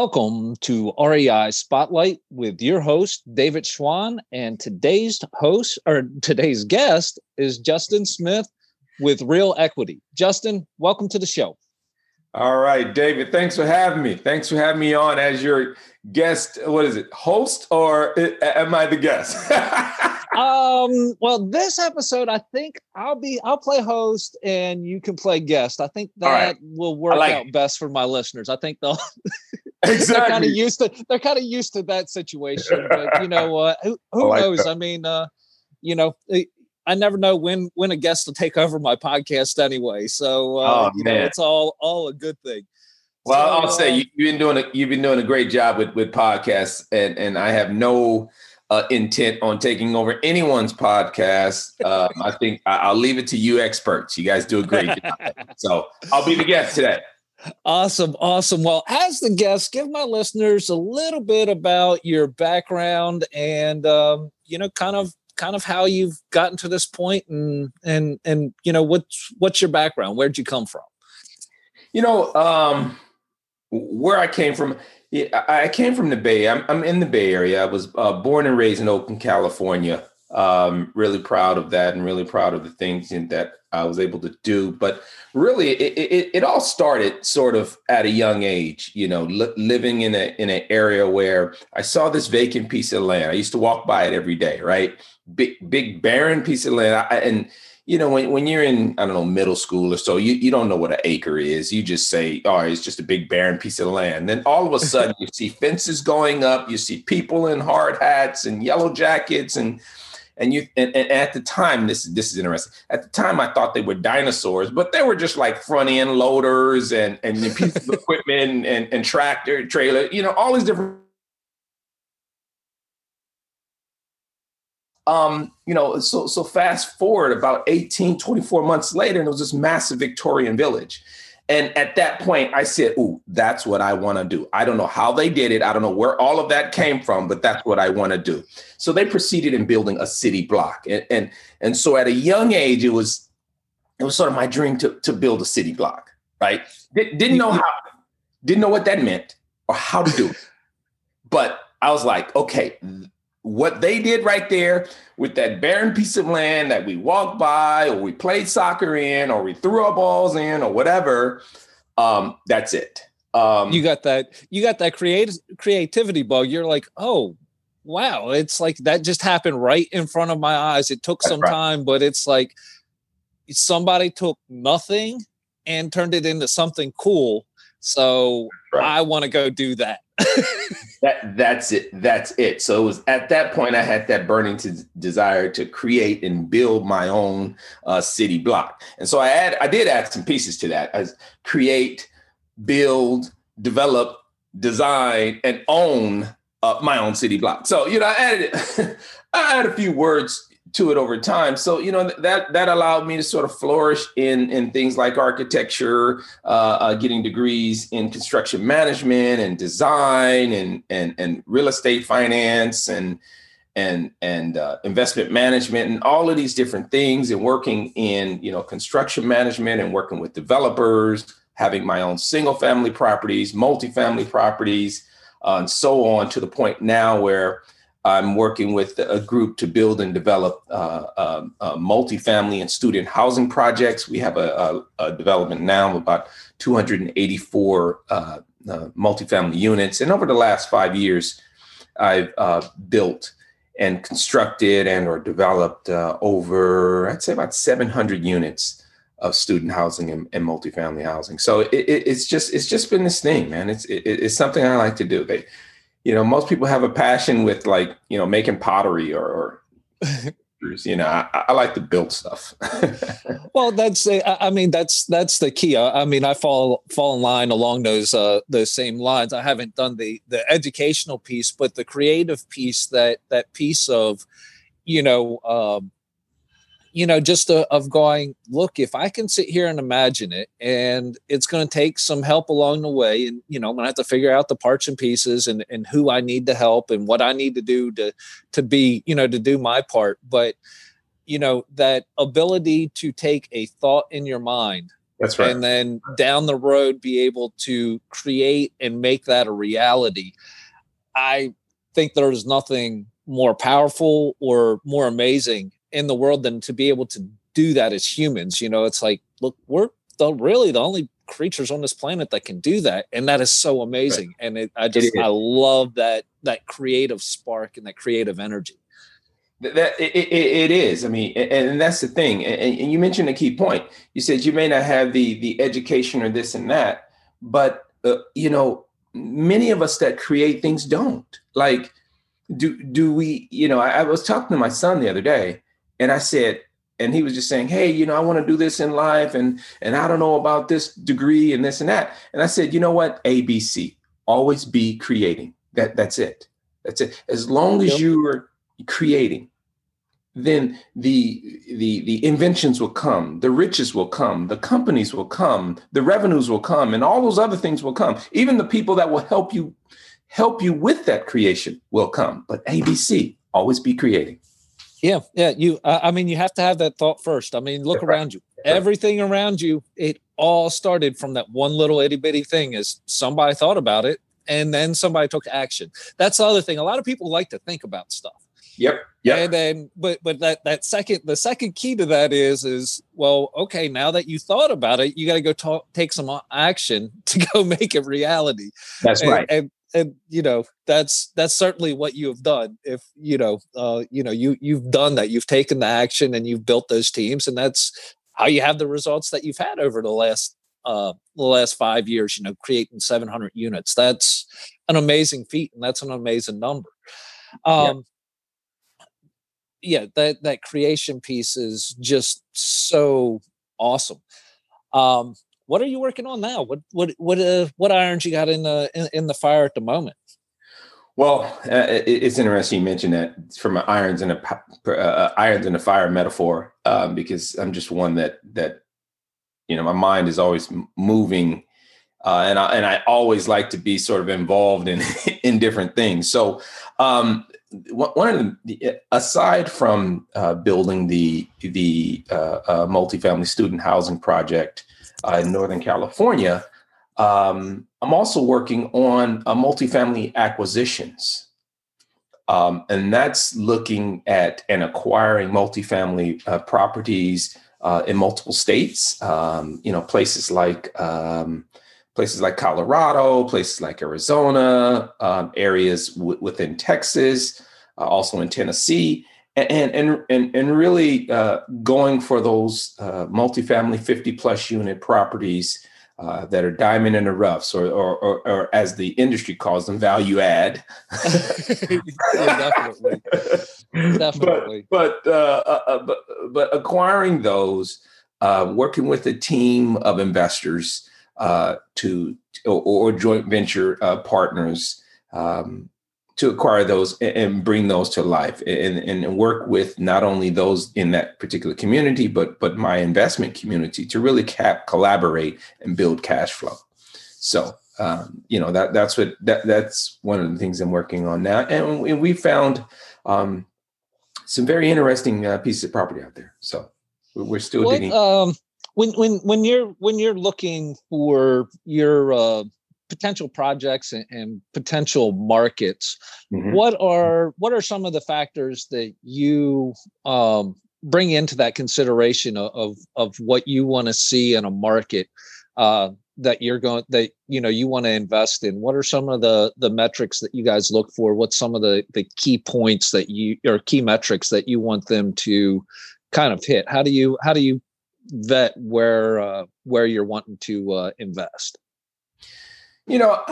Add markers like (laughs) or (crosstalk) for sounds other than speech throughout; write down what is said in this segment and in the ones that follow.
Welcome to REI Spotlight with your host, David Schwann. And today's host or today's guest is Justin Smith with Real Equity. Justin, welcome to the show. All right, David, thanks for having me. Thanks for having me on as your guest. What is it, host or am I the guest? (laughs) um, well, this episode, I think I'll be, I'll play host and you can play guest. I think that right. will work like out it. best for my listeners. I think they'll, (laughs) exactly. they're kind of used to they're kind of used to that situation. But you know, (laughs) uh, who, who I like knows? That. I mean, uh, you know, eh, I never know when when a guest will take over my podcast anyway. So uh, oh, you know, it's all all a good thing. Well, so, I'll say uh, you, have been doing a, you've been doing a great job with with podcasts, and and I have no uh, intent on taking over anyone's podcast. Um, I think I, will leave it to you experts. You guys do a great (laughs) job. So I'll be the guest today. Awesome, awesome. Well, as the guest, give my listeners a little bit about your background and um, you know, kind of kind of how you've gotten to this point and and and you know what's what's your background? Where'd you come from? You know um where i came from i came from the bay. I'm, I'm in the bay area. I was uh, born and raised in oakland california. Um really proud of that and really proud of the things that I was able to do. But really, it, it, it all started sort of at a young age. You know, li- living in a in an area where I saw this vacant piece of land. I used to walk by it every day. Right, big big barren piece of land. I, and you know, when, when you're in, I don't know, middle school or so, you, you don't know what an acre is. You just say, oh, it's just a big barren piece of land. Then all of a sudden you see fences going up, you see people in hard hats and yellow jackets and and you and, and, at the time, this this is interesting. At the time, I thought they were dinosaurs, but they were just like front end loaders and and pieces of (laughs) equipment and, and tractor trailer, you know, all these different. Um, you know, so so fast forward about 18, 24 months later, and it was this massive Victorian village. And at that point, I said, Ooh, that's what I want to do. I don't know how they did it. I don't know where all of that came from, but that's what I want to do. So they proceeded in building a city block. And, and, and so at a young age, it was it was sort of my dream to, to build a city block, right? didn't know how, didn't know what that meant or how to do it. (laughs) But I was like, okay, what they did right there with that barren piece of land that we walked by or we played soccer in or we threw our balls in or whatever um, that's it. Um, you got that you got that creative creativity bug. You're like oh wow. It's like that just happened right in front of my eyes. It took some right. time but it's like somebody took nothing and turned it into something cool. So right. i want to go do that (laughs) that that's it. That's it. So it was at that point I had that burning to desire to create and build my own uh, city block. And so I add I did add some pieces to that as create, build, develop, design, and own uh, my own city block. So you know I added (laughs) I added a few words to it over time. So you know that that allowed me to sort of flourish in in things like architecture, uh, uh, getting degrees in construction management and design and and and real estate finance and and and uh, investment management and all of these different things and working in you know construction management and working with developers having my own single family properties multifamily properties uh, and so on to the point now where I'm working with a group to build and develop uh, uh, uh, multifamily and student housing projects. We have a, a, a development now of about 284 uh, uh, multifamily units. And over the last five years, I've uh, built and constructed and or developed over, I'd say about 700 units of student housing and, and multifamily housing. So it, it, it's just it's just been this thing, man. It's it, it's something I like to do. They, you know, most people have a passion with like, you know, making pottery or, or (laughs) you know, I, I, like to build stuff. (laughs) well, that's, I mean, that's, that's the key. I, I, mean, I fall, fall in line along those, uh, those same lines. I haven't done the, the educational piece, but the creative piece, that, that piece of, you know, um, you know, just a, of going, look, if I can sit here and imagine it, and it's going to take some help along the way, and you know, I'm going to have to figure out the parts and pieces, and and who I need to help, and what I need to do to to be, you know, to do my part. But you know, that ability to take a thought in your mind That's right. And then down the road, be able to create and make that a reality. I think there's nothing more powerful or more amazing in the world than to be able to do that as humans. You know, it's like, look, we're the, really the only creatures on this planet that can do that, and that is so amazing. Right. And it, I just I love that that creative spark and that creative energy. That it, it, it is. I mean, and, that's the thing. And, and, you mentioned a key point. You said you may not have the the education or this and that, but uh, you know, many of us that create things don't. Like, do do we? You know, I, I was talking to my son the other day, and I said, and he was just saying, "Hey, you know, I want to do this in life, and and I don't know about this degree and this and that." And I said, "You know what? ABC. Always be creating. That that's it. That's it. As long as you're creating, then the the the inventions will come, the riches will come, the companies will come, the revenues will come, and all those other things will come. Even the people that will help you help you with that creation will come. But ABC, always be creating. Yeah, yeah. You, I mean, you have to have that thought first. I mean, look around you. Everything around you, it all started from that one little itty bitty thing. Is somebody thought about it, and then somebody took action. That's the other thing. A lot of people like to think about stuff. Yep. Yeah. And then, but but that that second the second key to that is is well, okay, now that you thought about it, you got to go talk, take some action (laughs) to go make it reality. That's and, right. And and you know that's that's certainly what you have done. If you know, uh, you know, you you've done that. You've taken the action and you've built those teams, and that's how you have the results that you've had over the last uh, the last five years. You know, creating 700 units. That's an amazing feat, and that's an amazing number. Um, yeah, that that creation piece is just so awesome. Um, what are you working on now? What what what uh, what irons you got in the in, in the fire at the moment? Well, uh, it's interesting you mentioned that from an irons and a uh, uh, irons in a fire metaphor, um, because I'm just one that that you know my mind is always moving, uh, and I and I always like to be sort of involved in (laughs) in different things. So um, one of the aside from uh, building the the uh, uh, multifamily student housing project uh, in Northern California, um, I'm also working on a multifamily acquisitions, um, and that's looking at and acquiring multifamily uh, properties uh, in multiple states. Um, you know, places like um, places like Colorado, places like Arizona, um, areas w- within Texas, uh, also in Tennessee, and and and and really uh, going for those uh, multifamily 50 plus unit properties uh, that are diamond in the roughs, or, or, or, or as the industry calls them, value add. yeah, (laughs) definitely, definitely. But but, uh, uh, uh, but but acquiring those, working with a team of investors uh, to or, or, joint venture uh, partners um, to acquire those and bring those to life and, and work with not only those in that particular community but but my investment community to really cap collaborate and build cash flow. So um, you know that that's what that that's one of the things i'm working on now. And we, we found um, some very interesting uh, pieces of property out there. So we're still what, digging. um, when when when you're when you're looking for your uh, potential projects and, and potential markets, mm-hmm. what are what are some of the factors that you um, bring into that consideration of of, of what you want to see in a market uh, that you're going that you know you want to invest in? What are some of the the metrics that you guys look for? What's some of the the key points that you or key metrics that you want them to kind of hit? How do you how do you vet where uh, where you're wanting to uh, invest? You know,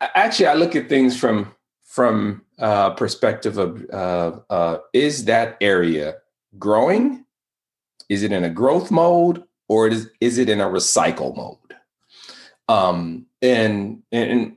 actually, I look at things from from uh, perspective of uh, uh, is that area growing? Is it in a growth mode or is is it in a recycle mode? Um, and and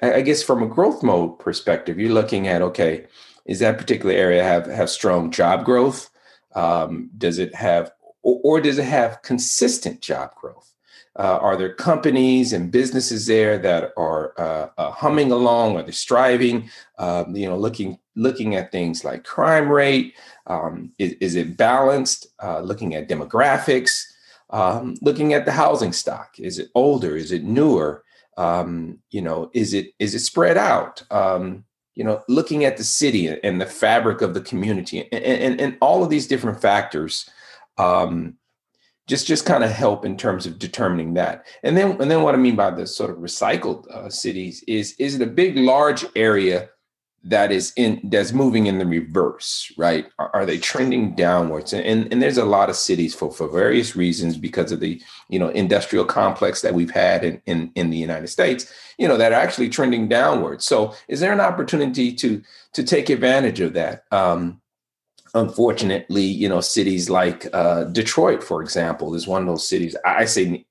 I guess from a growth mode perspective, you're looking at okay, is that particular area have have strong job growth? Um, does it have or, or does it have consistent job growth? Uh, are there companies and businesses there that are uh, uh, humming along? Are they striving? Um, you know, looking looking at things like crime rate. Um, is, is, it balanced? Uh, looking at demographics. Um, looking at the housing stock, is it older? Is it newer? Um, you know, is it is it spread out? Um, you know, looking at the city and the fabric of the community, and, and, and all of these different factors, um, just just kind of help in terms of determining that. And then and then what I mean by the sort of recycled uh, cities is is it a big large area that is in that's moving in the reverse, right? Are, are, they trending downwards? And, and there's a lot of cities for for various reasons because of the you know industrial complex that we've had in in, in the United States, you know, that are actually trending downwards. So is there an opportunity to to take advantage of that? Um, unfortunately, you know, cities like uh, Detroit, for example, is one of those cities. I say,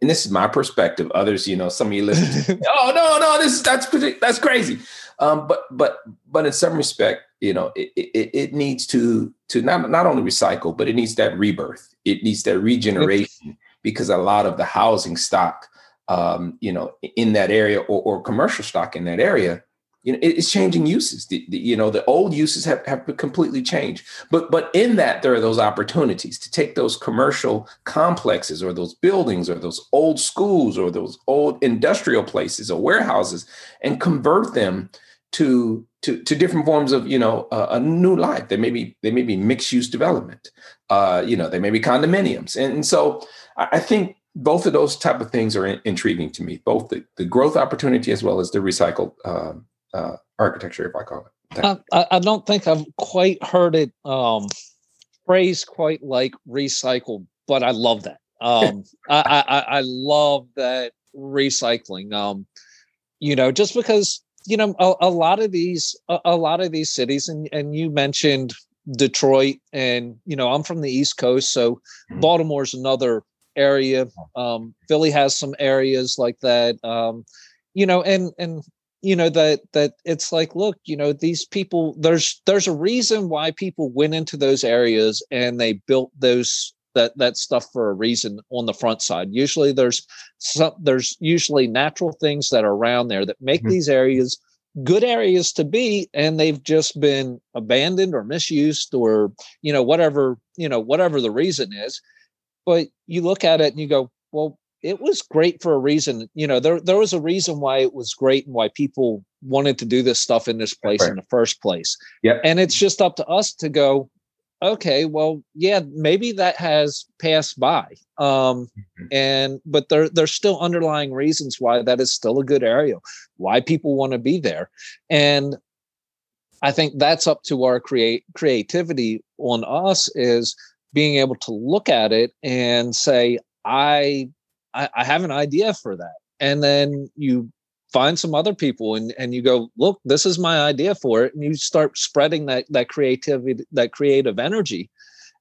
and this is my perspective. Others, you know, some of you listen, (laughs) oh no, no, this that's that's crazy. Um, but but but in some respect, you know, it, it, it needs to to not not only recycle, but it needs that rebirth. It needs that regeneration because a lot of the housing stock, um, you know, in that area or, or commercial stock in that area, you know, it's changing uses. The, the, you know, the old uses have, have completely changed. But but in that, there are those opportunities to take those commercial complexes or those buildings or those old schools or those old industrial places or warehouses and convert them to to to different forms of you know uh, a new life. They may be they may be mixed use development. Uh, you know, they may be condominiums, and, and so I, think both of those type of things are in, intriguing to me. Both the, the growth opportunity as well as the recycled uh, uh, architecture, if I call it. I, I, don't think I've quite heard it um, phrased quite like recycled, but I love that. Um, I, I, I love that recycling. Um, you know, just because you know a, a lot of these a, a, lot of these cities and and you mentioned detroit and you know i'm from the east coast so mm-hmm. baltimore's another area um, philly has some areas like that um, you know and and you know that that it's like look you know these people there's there's a reason why people went into those areas and they built those that that stuff for a reason on the front side. Usually there's some there's usually natural things that are around there that make mm-hmm. these areas good areas to be and they've just been abandoned or misused or you know whatever you know whatever the reason is but you look at it and you go well it was great for a reason you know there there was a reason why it was great and why people wanted to do this stuff in this place right. in the first place yeah and it's just up to us to go okay, well, yeah, maybe that has passed by. Um, mm-hmm. and but there there's still underlying reasons why that is still a good area, why people want to be there. And I think that's up to our create creativity on us is being able to look at it and say, I I, I have an idea for that. And then you find some other people and and you go look this is my idea for it. And you start spreading that that creativity that creative energy.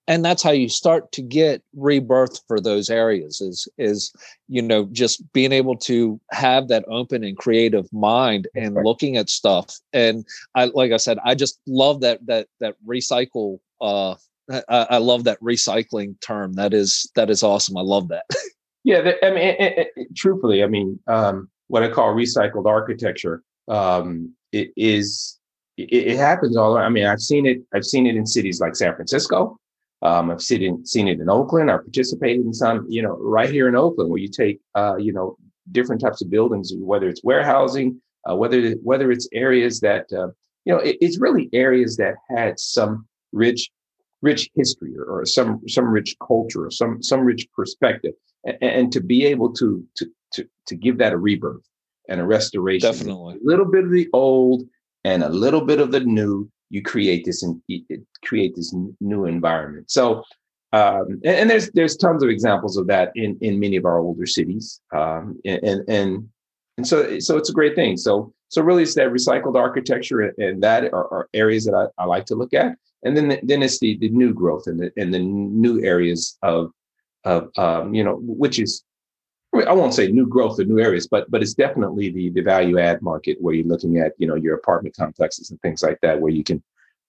And that's how you start to get rebirth for those areas is is you know just being able to have that open and creative mind and right. looking at stuff. And i like i said i just love that that that recycle uh I, I love that recycling term. That is that is awesome. I love that (laughs) yeah i mean it, it, it, truthfully i mean um what I call recycled architecture. Um, it is it, happens all around. I mean, I've seen it. I've seen it in cities like San Francisco. Um, I've seen it, seen it in Oakland. I participated in some, you know, right here in Oakland, where you take, uh, you know, different types of buildings, whether it's warehousing, uh, whether whether it's areas that, uh, you know, it, it's really areas that had some rich rich history or, or, some some rich culture or some some rich perspective and, and, to be able to to to to give that a rebirth and a restoration definitely a little bit of the old and a little bit of the new. You create this and create this new environment. So um, and, and, there's there's tons of examples of that in in many of our older cities um, and and and so so it's a great thing. So so really it's that recycled architecture and that are, are areas that I, I like to look at and then then it's the the new growth and the and the new areas of of um, you know which is I won't say new growth or new areas, but but it's definitely the the value add market where you're looking at you know your apartment complexes and things like that where you can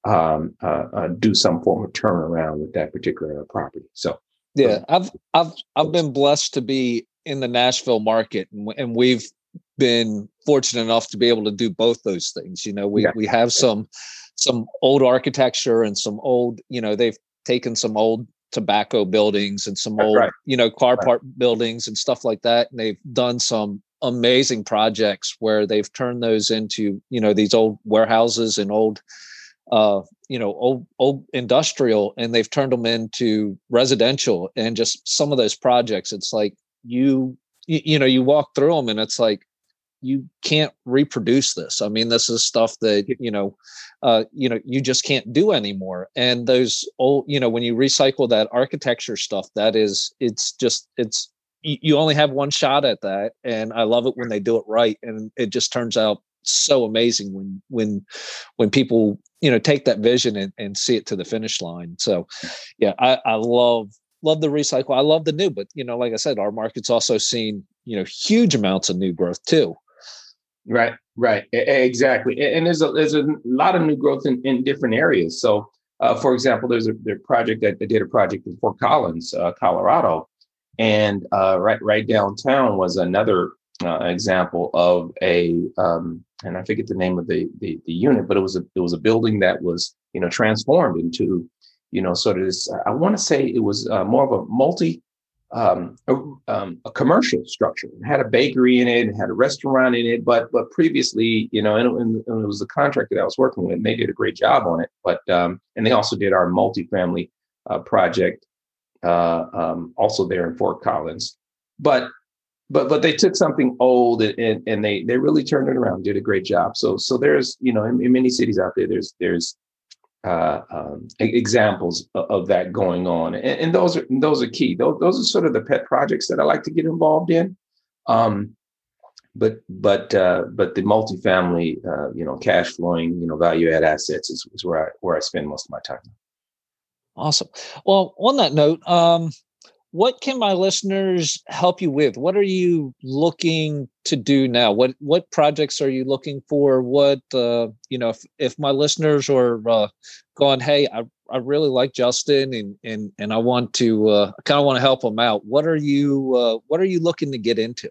um, uh, uh, do some form of turnaround with that particular property. So yeah, I've I've I've been blessed to be in the Nashville market, and, and we've been fortunate enough to be able to do both those things. You know, we yeah. we have some some old architecture and some old, you know, they've taken some old tobacco buildings and some That's old, right. you know, car right. part buildings and stuff like that. And they've done some amazing projects where they've turned those into, you know, these old warehouses and old, uh, you know, old old industrial, and they've turned them into residential. And just some of those projects, it's like you, you, you know, you walk through them, and it's like you can't reproduce this. I mean, this is stuff that you know, uh, you know, you just can't do anymore. And those old, you know, when you recycle that architecture stuff, that is, it's just, it's you only have one shot at that, and I love it when they do it right, and it just turns out so amazing when when when people you know take that vision and, and see it to the finish line. So, yeah, I, I love love the recycle. I love the new, but you know, like I said, our market's also seen you know huge amounts of new growth too. Right, right, exactly. And there's a there's a lot of new growth in, in different areas. So, uh, for example, there's a, a project that I did a project in Fort Collins, uh, Colorado, and uh, right right downtown was another uh, example of a um, and I forget the name of the, the, the unit, but it was a it was a building that was you know transformed into you know sort of this. I want to say it was uh, more of a multi um, a, um, a, commercial structure. It had a bakery in it, it had a restaurant in it, but but previously, you know, and, and, and, it was the contractor that I was working with. And they did a great job on it, but um, and they also did our multifamily uh, project, uh, um, also there in Fort Collins. But but but they took something old and, and they they really turned it around, did a great job. So so there's you know in, in many cities out there, there's there's uh, um, examples of, that going on, and, and, those are those are key. Those, those are sort of the pet projects that I like to get involved in. Um, but but uh, but the multifamily, uh, you know, cash flowing, you know, value add assets is, is where I where I spend most of my time. Awesome. Well, on that note, um, what can my listeners help you with? What are you looking to do now? What what projects are you looking for? What uh, you know if, if my listeners are uh, going hey I, I really like justin and and and i want to uh, kind of want to help them out what are you uh, what are you looking to get into?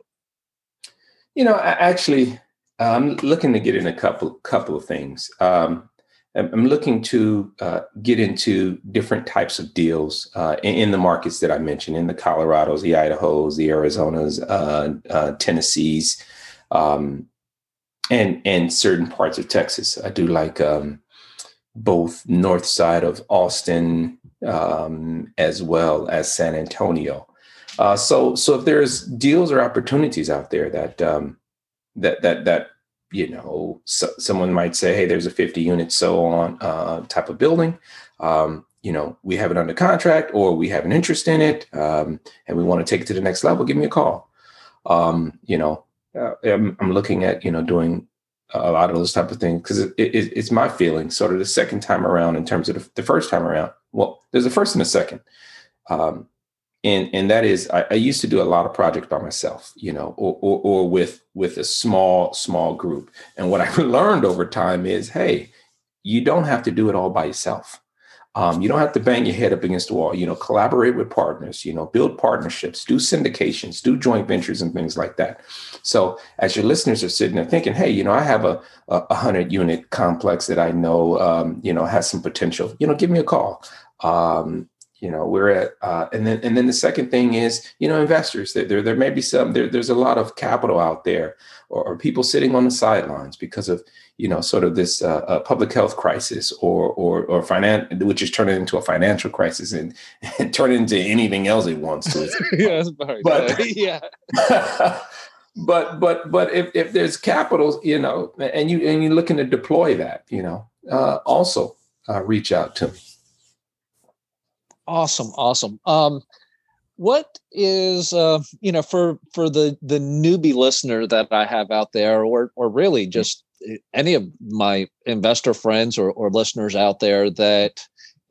You know actually i'm looking to get in a couple couple of things. Um, I'm looking to uh, get into different types of deals uh, in, the markets that I mentioned, in the Colorados, the Idahos, the Arizonas, uh, uh, Tennessees, um, and and certain parts of Texas. I do like um, both north side of Austin um, as well as San Antonio. Uh, so so if there's deals or opportunities out there that um, that that that you know, so, someone might say, hey, there's a 50 unit so on uh, type of building. Um, you know, we have it under contract or we have an interest in it um, and we want to take it to the next level, give me a call. Um, you know, uh, I'm, I'm, looking at, you know, doing a lot of those type of things because it, it, it's my feeling sort of the second time around in terms of the, the first time around. Well, there's a first and a second. Um, and and that is I, I, used to do a lot of projects by myself you know or, or, or with with a small small group. And what (laughs) i learned over time is hey you don't have to do it all by yourself. Um, you don't have to bang your head up against the wall you know collaborate with partners you know build partnerships do syndications do joint ventures and things like that. So as your listeners are sitting there thinking hey you know i have a, a 100 unit complex that i know um, you know has some potential you know give me a call. Um, you know we're at uh, and then and then the second thing is you know investors there there, there may be some there, there's a lot of capital out there or, or, people sitting on the sidelines because of you know sort of this uh, uh, public health crisis or or or finance which is turning into a financial crisis and, (laughs) and turn into anything else it wants to. (laughs) Yeah, but (laughs) yeah. But but but if, if there's capital you know and you and you're looking to deploy that you know uh, also uh, reach out to me Awesome, awesome. Um, what is uh, you know for for the the newbie listener that I have out there, or or really mm-hmm. just any of my investor friends or, or listeners out there that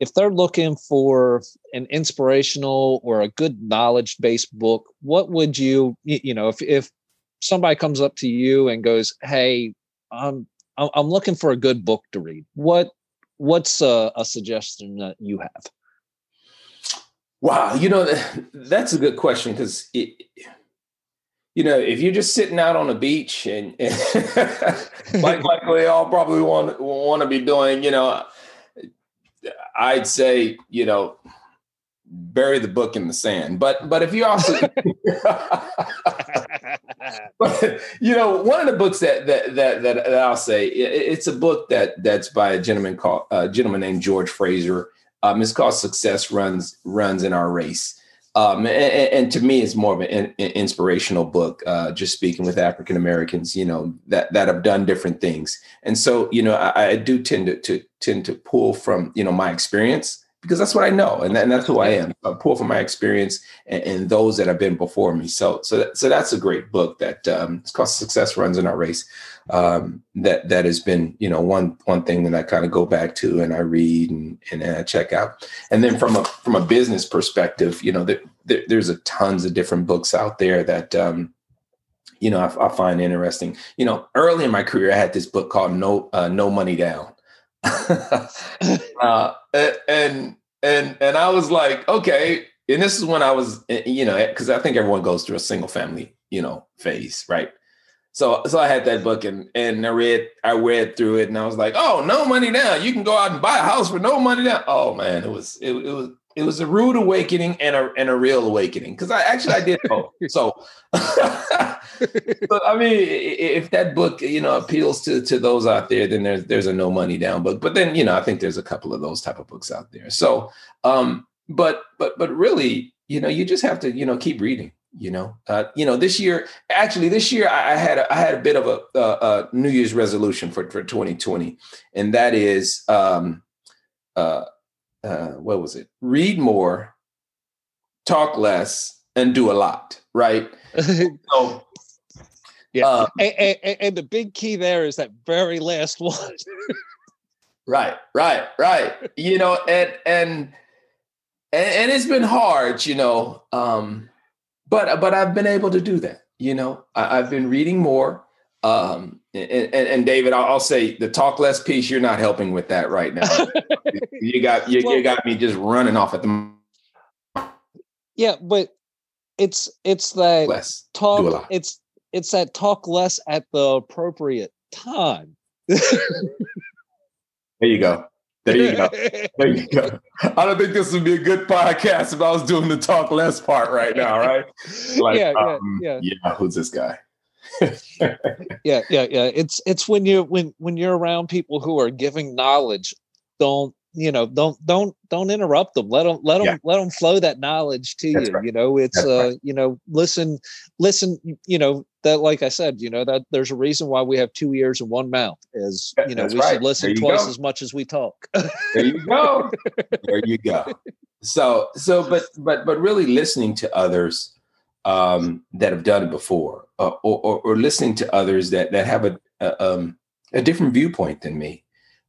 if they're looking for an inspirational or a good knowledge based book, what would you you know if if somebody comes up to you and goes, "Hey, I'm I'm looking for a good book to read," what what's a, a suggestion that you have? Wow, you know that's a good question because you know if you're just sitting out on a beach and, and (laughs) like like we all probably want want to be doing, you know, I'd say you know bury the book in the sand. But but if you also, (laughs) but, you know, one of the books that that that that, that I'll say it, it's a book that that's by a gentleman called a gentleman named George Fraser. Um, it's called Success Runs Runs in Our Race. Um, and, and, to me, it's more of an, an inspirational book. Uh, just speaking with African Americans, you know that that have done different things, and so you know I, I do tend to, to tend to pull from you know my experience because that's what I know, and, that, and that's who I am. I pull from my experience and, and, those that have been before me. So, so, that, so that's a great book that um, it's called "Success Runs in Our Race." Um, that that has been, you know, one one thing that I kind of go back to and I read and and I check out. And then from a from a business perspective, you know, there, there, there's a tons of different books out there that. Um, you know, I, I, find interesting. You know, early in my career, I had this book called "No uh, No Money Down," (laughs) uh, and and and I was like, okay. And this is when I was, eh, you know, because I think everyone goes through a single family, you know, phase, right? So so I had that book and and I read I read through it and I was like, oh, no money down. You can go out and buy a house for no money down. Oh man, it was it, it was it was a rude awakening and a and a real awakening because I actually I did both. so, (laughs) (laughs) but I mean, if that book you know appeals to to those out there, then there's there's a no money down book. But then you know I think there's a couple of those type of books out there. So, um, but but but really, you know, you just have to you know keep reading. You know, uh, you know, this year actually this year I, I had a, I had a bit of a, a, a New Year's resolution for for 2020, and that is um, uh uh, what was it? Read more, talk less, and do a lot. Right. (laughs) so, yeah, uh, and, and, and, the big key there is that very last (laughs) one. right, right, right. You know, and and and it's been hard, you know, um, but but I've been able to do that. You know, I, have been reading more. Um, and, and, and, David, I'll, I'll, say the talk less piece. You're not helping with that right now. (laughs) you got you, well, you got me just running off at the. Yeah, but it's it's that less talk. It's it's that talk less at the appropriate time. there you go. There you go. (laughs) There you go. I don't think this would be a good podcast if I was doing the talk less part right now, right? (laughs) Like, yeah, um, yeah, yeah. Yeah, who's this guy? (laughs) yeah, yeah, yeah. It's it's when you when when you're around people who are giving knowledge, don't you know? Don't don't don't interrupt them. Let them let them yeah. let them flow that knowledge to That's you. Right. You know, it's That's uh, right. you know, listen, listen. You know that, like I said, you know that there's a reason why we have two ears and one mouth. Is you know That's we right. should listen twice go. as much as we talk. there you go. (laughs) there you go. So so, but but but really listening to others um, that have done it before, uh, or, or, or, listening to others that that have a a, um, a different viewpoint than me,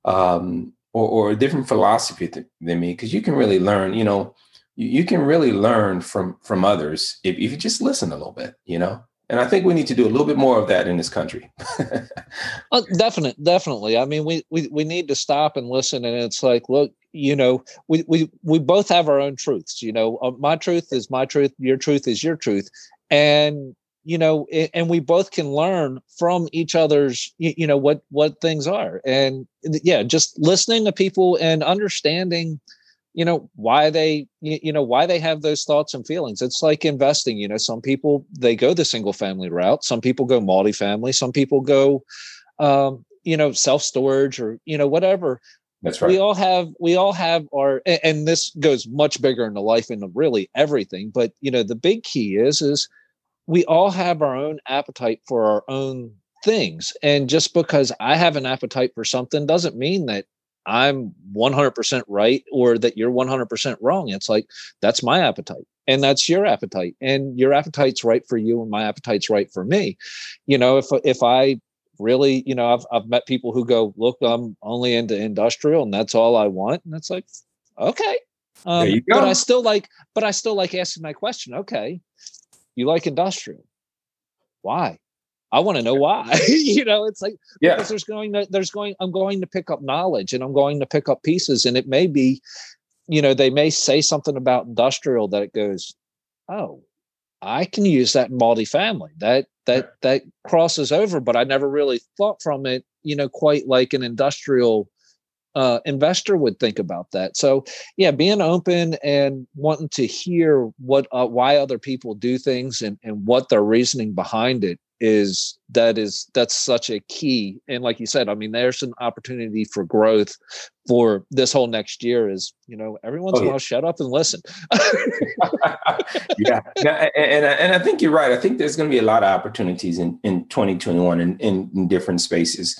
um, or, or, a different philosophy th- than me, because you can really learn. You know, you, you, can really learn from from others if, if you just listen a little bit. You know, and I think we need to do a little bit more of that in this country. (laughs) uh, definitely, definitely. I mean, we, we we need to stop and listen. And it's like, look, you know we we we both have our own truths you know uh, my truth is my truth your truth is your truth and you know and we both can learn from each other's you know what what things are and yeah just listening to people and understanding you know why they you know why they have those thoughts and feelings it's like investing you know some people they go the single family route some people go multi-family some people go um you know self storage or you know whatever that's right. We all have we all have our and this goes much bigger into life into really everything. But you know, the big key is is we all have our own appetite for our own things. And just because I have an appetite for something doesn't mean that I'm 100% right or that you're 100% wrong. It's like that's my appetite and that's your appetite and your appetite's right for you and my appetite's right for me. You know, if if I really, you know, I've I've met people who go, look, I'm only into industrial and that's all I want. And it's like, okay. Um, there you go. But I still like, but I still like asking my question. Okay, you like industrial. Why? I want to know why. (laughs) you know, it's like yeah. because there's going to there's going I'm going to pick up knowledge and I'm going to pick up pieces and it may be, you know, they may say something about industrial that it goes, oh, I can use that in multifamily. That that that crosses over, but I never really thought from it, you know, quite like an industrial uh, investor would think about that. So yeah, being open and wanting to hear what uh, why other people do things and and what their reasoning behind it is that is that's such a key. And like you said i mean there's an opportunity for growth for this whole next year is you know everyone's oh, yeah. going to shut up and listen. (laughs) Yeah. And, and, and i think you're right. I think there's going to be a lot of opportunities in, in 2021 in, in, in different spaces.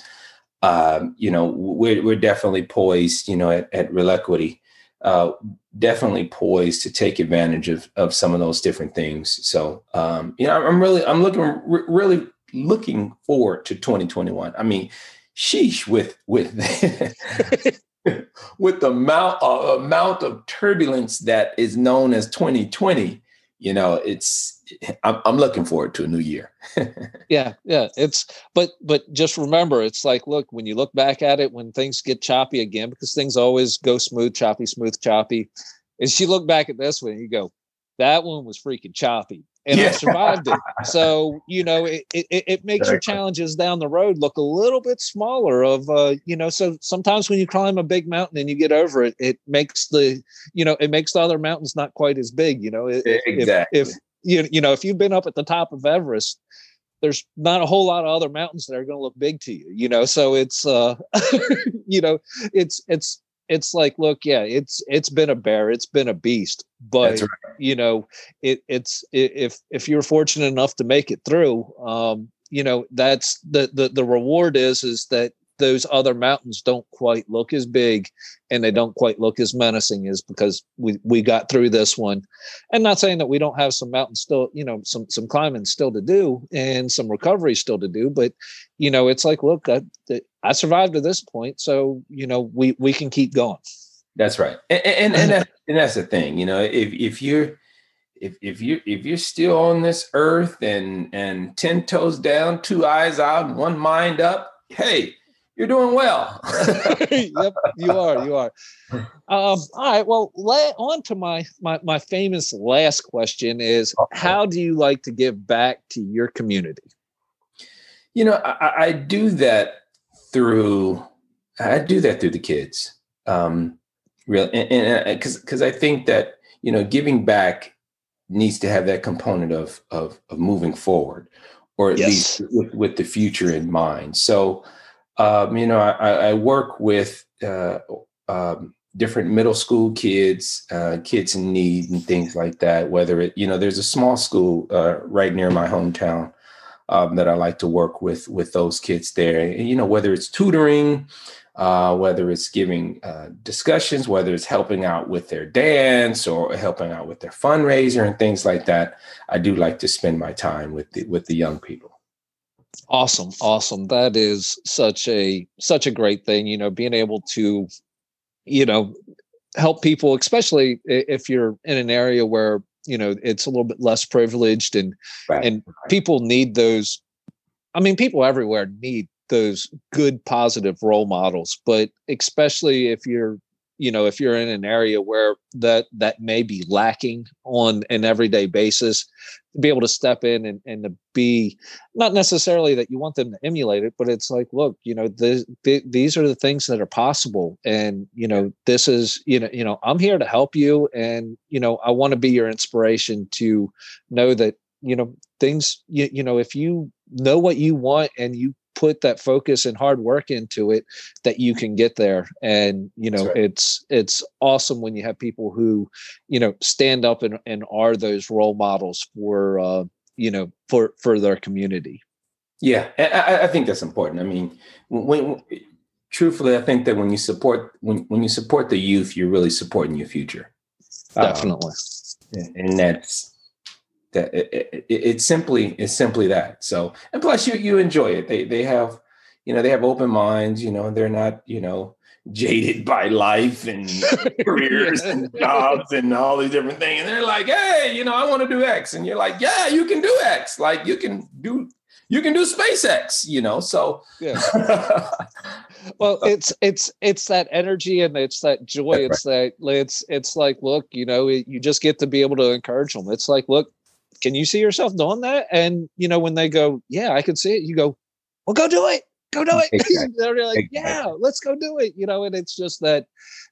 Um, you know we're, we're definitely poised you know at, at real equity. Uh, definitely poised to take advantage of of some of those different things. So, um, you know, I'm really, I'm looking, re- really looking forward to 2021. I mean, sheesh, with with (laughs) with the amount uh, amount of turbulence that is known as 2020 you know it's I'm, I'm looking forward to a new year. (laughs) Yeah yeah it's but but just remember it's like look when you look back at it when things get choppy again because things always go smooth choppy smooth choppy as you look back at this one you go that one was freaking choppy and yeah. I survived it. (laughs) So you know, it, it, it makes exactly. your challenges down the road look a little bit smaller. Of uh, you know, so sometimes when you climb a big mountain and you get over it, it makes the you know it makes the other mountains not quite as big. You know, exactly. If, if you you know if you've been up at the top of Everest, there's not a whole lot of other mountains that are going to look big to you. You know, so it's uh, (laughs) you know, it's it's it's like look yeah it's it's been a bear it's been a beast but right. you know it it's if if you're fortunate enough to make it through um you know that's the the, the reward is is that those other mountains don't quite look as big and they don't quite look as menacing is because we we got through this one. And not saying that we don't have some mountains still you know some some climbing still to do and some recovery still to do but you know it's like look i, I survived to this point so you know we we can keep going. That's right. And and, and, that, and that's the thing you know if if you're if if you if you're still on this earth and and 10 toes down two eyes out one mind up hey you're doing well. (laughs) yep, you are. You are. Um, all right. Well, la- on to my, my my famous last question is: How do you like to give back to your community? You know, I, I do that through I do that through the kids. Um, real, and because because I think that you know giving back needs to have that component of of, of moving forward, or at yes. least with, with the future in mind. So um, you know, I, I work with uh, um, different middle school kids, uh, kids in need, and things like that. Whether it, you know, there's a small school uh, right near my hometown um, that I like to work with with those kids there. And, you know, whether it's tutoring, uh, whether it's giving uh, discussions, whether it's helping out with their dance or helping out with their fundraiser and things like that. I do like to spend my time with the with the young people. Awesome, awesome. That is such a such a great thing. You know, being able to, you know, help people, especially if you're in an area where you know it's a little bit less privileged and right. and people need those. I mean, people everywhere need those good positive role models, but especially if you're you know if you're in an area where that that may be lacking on an everyday basis to be able to step in and, and to be not necessarily that you want them to emulate it but it's like look you know the, the, these are the things that are possible. And you know this is you know you know i'm here to help you. And you know i want to be your inspiration to know that you know things you, you know if you know what you want and you put that focus and hard work into it that you can get there. And you know right. it's it's awesome when you have people who you know stand up and, and are those role models for uh you know for for their community. Yeah i, I think that's important. I mean when, truthfully i think that when you support when, when you support the youth you're really supporting your future. Definitely. Um, and that's that it, it, it's simply it's simply that so and plus you you enjoy it they they have you know they have open minds you know and they're not you know jaded by life and (laughs) careers and jobs and all these different things and they're like hey you know i want to do x and you're like yeah you can do x like you can do you can do SpaceX, you know. So yeah. (laughs) well, it's it's it's that energy and it's that joy. It's that it's it's like, look, you know, you just get to be able to encourage them. It's like, look, can you see yourself doing that? And you know, when they go, yeah, I can see it, you go, well, go do it. go do it. Exactly. (laughs) They're like, exactly. yeah, let's go do it. You know, and it's just that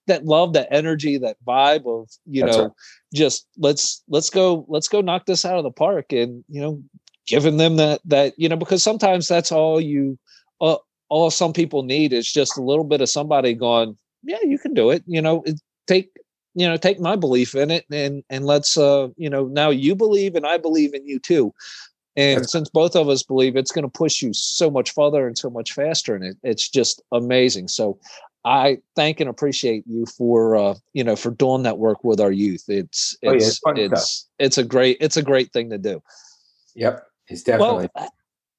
that love, that energy, that vibe of you That's know, right. just let's let's go let's go knock this out of the park, and you know, giving them that that you know because sometimes that's all you uh, all some people need is just a little bit of somebody going, yeah, you can do it. You know, take you know take my belief in it and and let's uh you know now you believe and i believe in you too. And That's since both of us believe it's going to push you so much further and so much faster and it, it's just amazing. So i thank and appreciate you for uh you know for doing that work with our youth. It's it's oh, yeah, it's it's, it's a great it's a great thing to do. Yep it's definitely. well,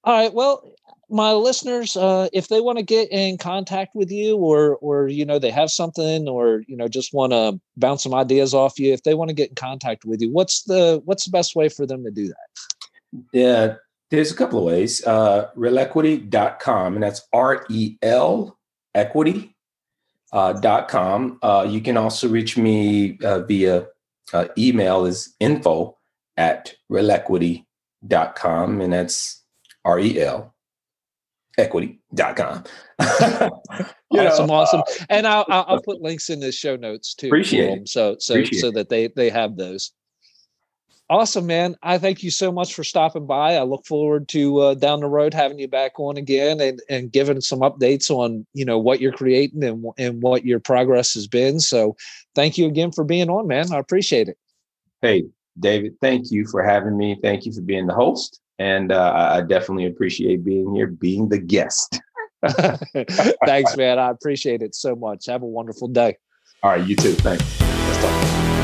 all right well my listeners, uh, if they want to get in contact with you, or or you know they have something, or you know just want to bounce some ideas off you, if they want to get in contact with you, what's the what's the best way for them to do that? Yeah, there's a couple of ways. Uh, relequity.com, and that's R E L equity uh, dot com. Uh, you can also reach me uh, via uh, email is info at relequity.com, and that's R E L equity.com. (laughs) you awesome, know, awesome. Uh, and I'll, I'll, put links in the show notes too. Appreciate them, so so appreciate so that they they have those. Awesome, man. I thank you so much for stopping by. I look forward to uh, down the road having you back on again and, and giving some updates on, you know, what you're creating and, and what your progress has been. So thank you again for being on, man. I appreciate it. Hey, David, thank you for having me. Thank you for being the host and uh, I definitely appreciate being here, being the guest. (laughs) Thanks, man. I appreciate it so much. Have a wonderful day. All right, you too. Thanks.